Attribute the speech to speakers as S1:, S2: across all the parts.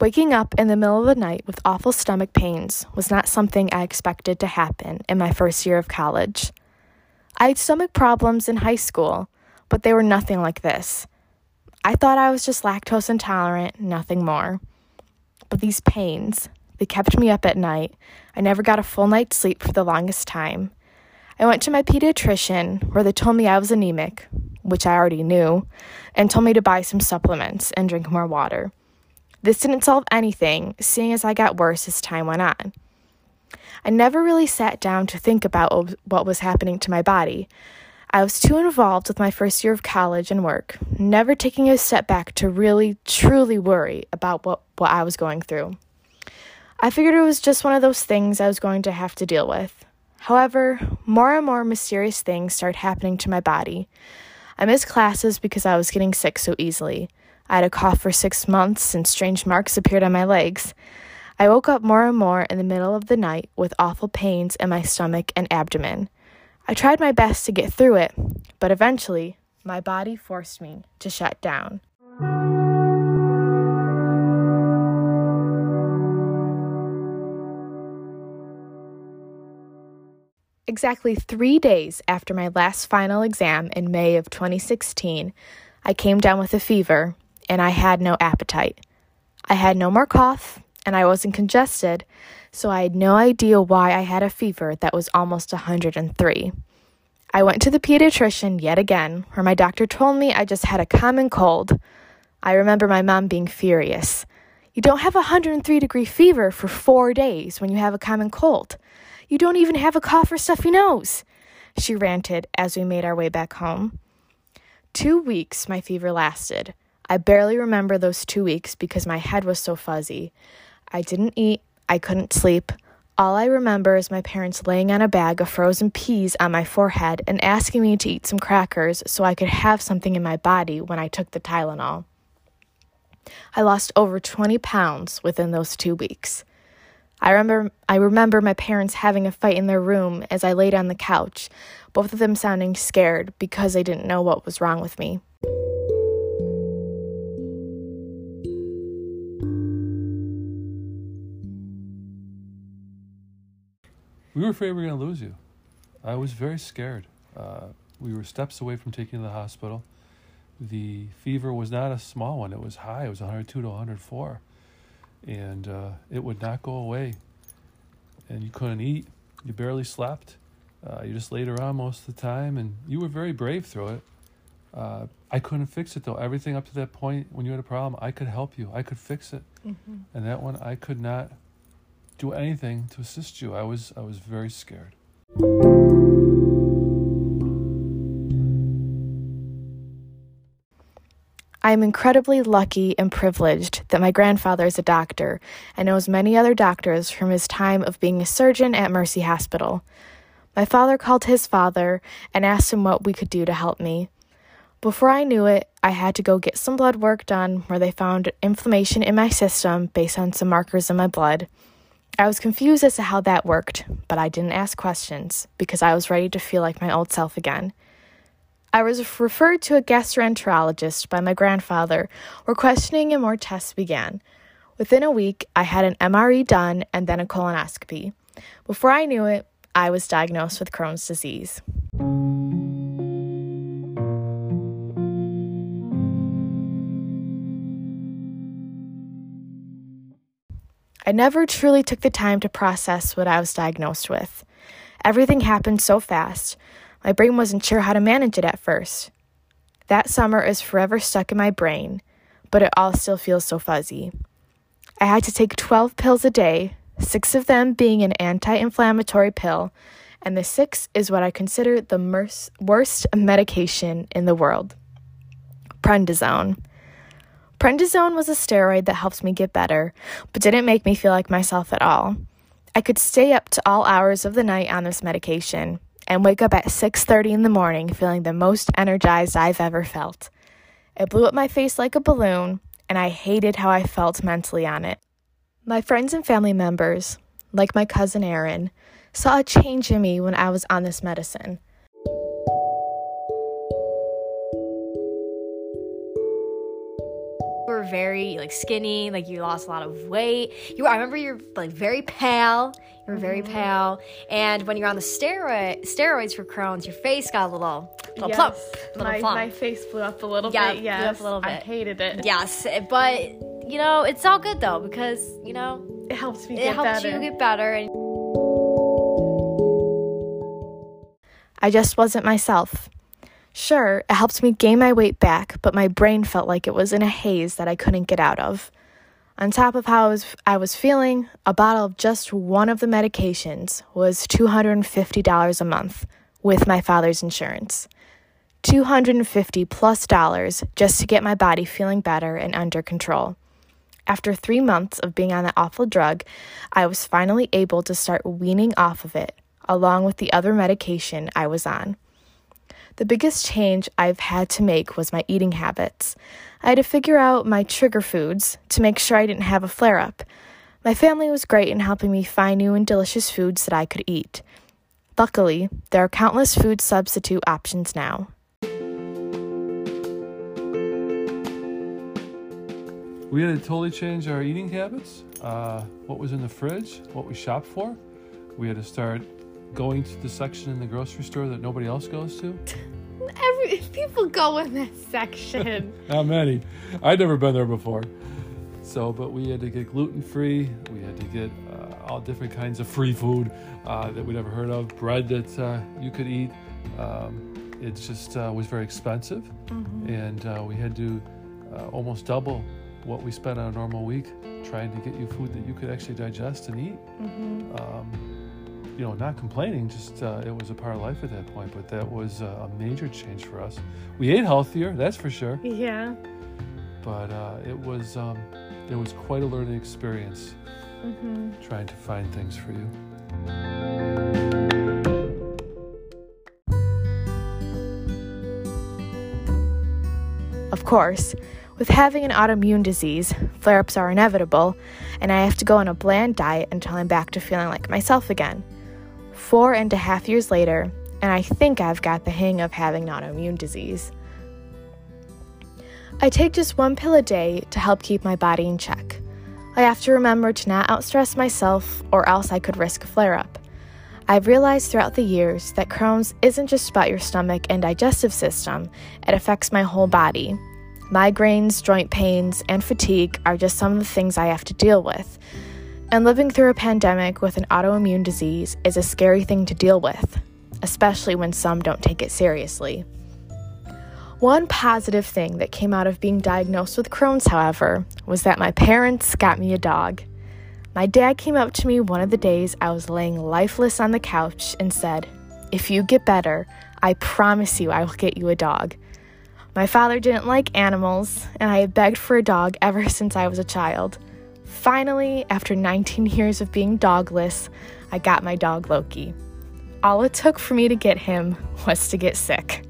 S1: Waking up in the middle of the night with awful stomach pains was not something I expected to happen in my first year of college. I had stomach problems in high school, but they were nothing like this. I thought I was just lactose intolerant, nothing more. But these pains, they kept me up at night. I never got a full night's sleep for the longest time. I went to my pediatrician where they told me I was anemic, which I already knew, and told me to buy some supplements and drink more water. This didn't solve anything, seeing as I got worse as time went on. I never really sat down to think about what was happening to my body. I was too involved with my first year of college and work, never taking a step back to really, truly worry about what, what I was going through. I figured it was just one of those things I was going to have to deal with. However, more and more mysterious things started happening to my body. I missed classes because I was getting sick so easily. I had a cough for six months and strange marks appeared on my legs. I woke up more and more in the middle of the night with awful pains in my stomach and abdomen. I tried my best to get through it, but eventually my body forced me to shut down. Exactly three days after my last final exam in May of 2016, I came down with a fever and I had no appetite. I had no more cough and I wasn't congested, so I had no idea why I had a fever that was almost 103. I went to the pediatrician yet again, where my doctor told me I just had a common cold. I remember my mom being furious. You don't have a 103 degree fever for four days when you have a common cold. You don't even have a cough or stuffy nose, she ranted as we made our way back home. Two weeks my fever lasted. I barely remember those two weeks because my head was so fuzzy. I didn't eat, I couldn't sleep. All I remember is my parents laying on a bag of frozen peas on my forehead and asking me to eat some crackers so I could have something in my body when I took the Tylenol. I lost over 20 pounds within those two weeks. I remember I remember my parents having a fight in their room as I laid on the couch, both of them sounding scared because they didn't know what was wrong with me.
S2: We were afraid we were going to lose you. I was very scared. Uh, we were steps away from taking you to the hospital. The fever was not a small one, it was high. It was 102 to 104 and uh, it would not go away. And you couldn't eat, you barely slept, uh, you just laid around most of the time, and you were very brave through it. Uh, I couldn't fix it though. Everything up to that point, when you had a problem, I could help you. I could fix it, mm-hmm. and that one, I could not do anything to assist you. I was, I was very scared.
S1: I am incredibly lucky and privileged that my grandfather is a doctor and knows many other doctors from his time of being a surgeon at Mercy Hospital. My father called his father and asked him what we could do to help me. Before I knew it, I had to go get some blood work done where they found inflammation in my system based on some markers in my blood. I was confused as to how that worked, but I didn't ask questions because I was ready to feel like my old self again. I was referred to a gastroenterologist by my grandfather, where questioning and more tests began. Within a week, I had an MRE done and then a colonoscopy. Before I knew it, I was diagnosed with Crohn's disease. I never truly took the time to process what I was diagnosed with. Everything happened so fast. My brain wasn't sure how to manage it at first. That summer is forever stuck in my brain, but it all still feels so fuzzy. I had to take 12 pills a day, six of them being an anti inflammatory pill, and the sixth is what I consider the worst medication in the world prednisone. Prednisone was a steroid that helps me get better, but didn't make me feel like myself at all. I could stay up to all hours of the night on this medication, and wake up at 6:30 in the morning feeling the most energized I've ever felt. It blew up my face like a balloon, and I hated how I felt mentally on it. My friends and family members, like my cousin Aaron, saw a change in me when I was on this medicine.
S3: Very like skinny, like you lost a lot of weight. You, I remember you're like very pale. You were very
S1: Mm-hmm.
S3: pale, and when you're on the steroid steroids for Crohn's, your face got a little, little
S1: Yes.
S3: plump, little
S1: my,
S3: plump.
S1: my face blew up a little
S3: Yeah,
S1: bit.
S3: blew up a little
S1: I hated it.
S3: Yes, but you know it's all good though because you know
S1: it helps me
S3: it
S1: get
S3: helps
S1: better.
S3: you get better and
S1: I just wasn't myself. Sure, it helped me gain my weight back, but my brain felt like it was in a haze that I couldn't get out of. On top of how I was, I was feeling, a bottle of just one of the medications was $250 a month with my father's insurance. 250 plus dollars just to get my body feeling better and under control. After three months of being on that awful drug, I was finally able to start weaning off of it, along with the other medication I was on. The biggest change I've had to make was my eating habits. I had to figure out my trigger foods to make sure I didn't have a flare up. My family was great in helping me find new and delicious foods that I could eat. Luckily, there are countless food substitute options now.
S2: We had to totally change our eating habits, uh, what was in the fridge, what we shopped for. We had to start going to the section in the grocery store that nobody else goes to.
S1: Every people go in that section.
S2: Not many. I'd never been there before. So, but we had to get gluten free. We had to get uh, all different kinds of free food uh, that we'd never heard of, bread that uh, you could eat. Um, it just uh, was very expensive, and uh, we had to uh, almost double what we spent on a normal week trying to get you food that you could actually digest and eat. Um, you know, not complaining, just uh, it was a part of life at that point. But that was uh, a major change for us. We ate healthier, that's for sure
S1: yeah.
S2: but uh, it was um, it was quite a learning experience trying to find things for you.
S1: Of course, with having an autoimmune disease, flare ups are inevitable, and I have to go on a bland diet until I'm back to feeling like myself again. Four and a half years later, and I think I've got the hang of having an autoimmune disease. I take just one pill a day to help keep my body in check. I have to remember to not outstress myself, or else I could risk a flare up. I've realized throughout the years that Crohn's isn't just about your stomach and digestive system, it affects my whole body. Migraines, joint pains, and fatigue are just some of the things I have to deal with. And living through a pandemic with an autoimmune disease is a scary thing to deal with, especially when some don't take it seriously. One positive thing that came out of being diagnosed with Crohn's, however, was that my parents got me a dog. My dad came up to me one of the days I was laying lifeless on the couch and said, If you get better, I promise you I will get you a dog. My father didn't like animals, and I had begged for a dog ever since I was a child. Finally, after 19 years of being dogless, I got my dog Loki. All it took for me to get him was to get sick.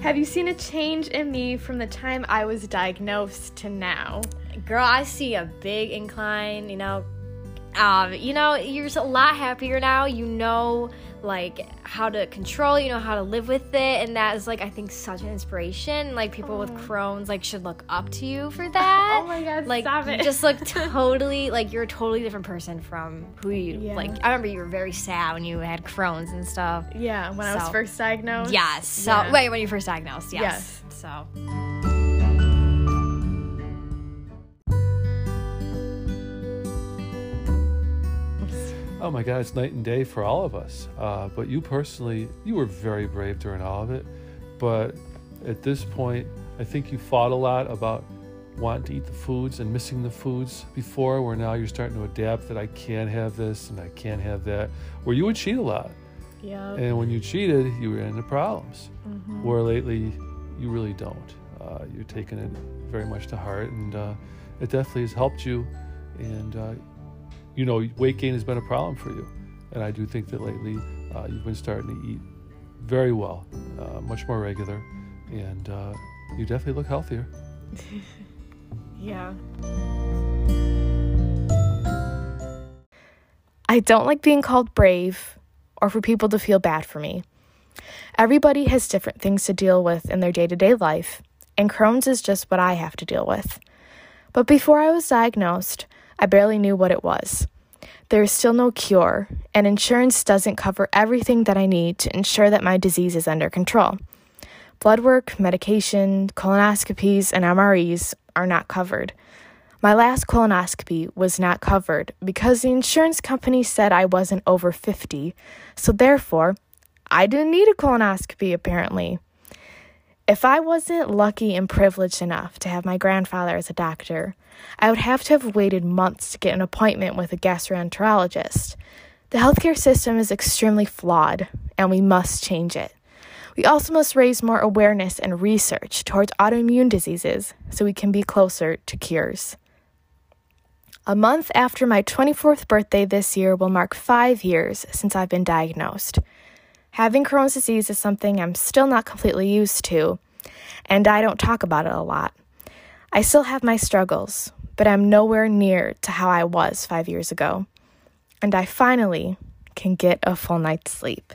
S1: Have you seen a change in me from the time I was diagnosed to now?
S3: girl i see a big incline you know um, you know you're just a lot happier now you know like how to control you know how to live with it and that is like i think such an inspiration like people with crohn's like should look up to you for that
S1: Oh my God,
S3: like
S1: stop
S3: you
S1: it.
S3: just look totally like you're a totally different person from who you
S1: Yeah.
S3: like i remember you were very sad when you had crohn's and stuff
S1: Yeah, when I was first diagnosed.
S3: yes so
S1: Yeah.
S3: wait when you first diagnosed yes,
S1: Yes.
S3: so
S2: Oh my God, it's night and day for all of us. Uh, but you personally, you were very brave during all of it. But at this point, I think you fought a lot about wanting to eat the foods and missing the foods before, where now you're starting to adapt that I can't have this and I can't have that, where you would cheat a lot.
S1: Yeah.
S2: And when you cheated, you ran into problems. Where lately, you really don't. Uh, you're taking it very much to heart, and uh, it definitely has helped you. And uh, you know, weight gain has been a problem for you. And I do think that lately, uh, you've been starting to eat very well, uh, much more regular, and uh, you definitely look healthier.
S1: Yeah. I don't like being called brave or for people to feel bad for me. Everybody has different things to deal with in their day to day life, and Crohn's is just what I have to deal with. But before I was diagnosed, I barely knew what it was. There is still no cure, and insurance doesn't cover everything that I need to ensure that my disease is under control. Blood work, medication, colonoscopies, and MREs are not covered. My last colonoscopy was not covered because the insurance company said I wasn't over 50, so therefore, I didn't need a colonoscopy apparently. If I wasn't lucky and privileged enough to have my grandfather as a doctor, I would have to have waited months to get an appointment with a gastroenterologist. The healthcare system is extremely flawed, and we must change it. We also must raise more awareness and research towards autoimmune diseases so we can be closer to cures. A month after my 24th birthday this year will mark five years since I've been diagnosed. Having Crohn's disease is something I'm still not completely used to, and I don't talk about it a lot. I still have my struggles, but I'm nowhere near to how I was five years ago. And I finally can get a full night's sleep.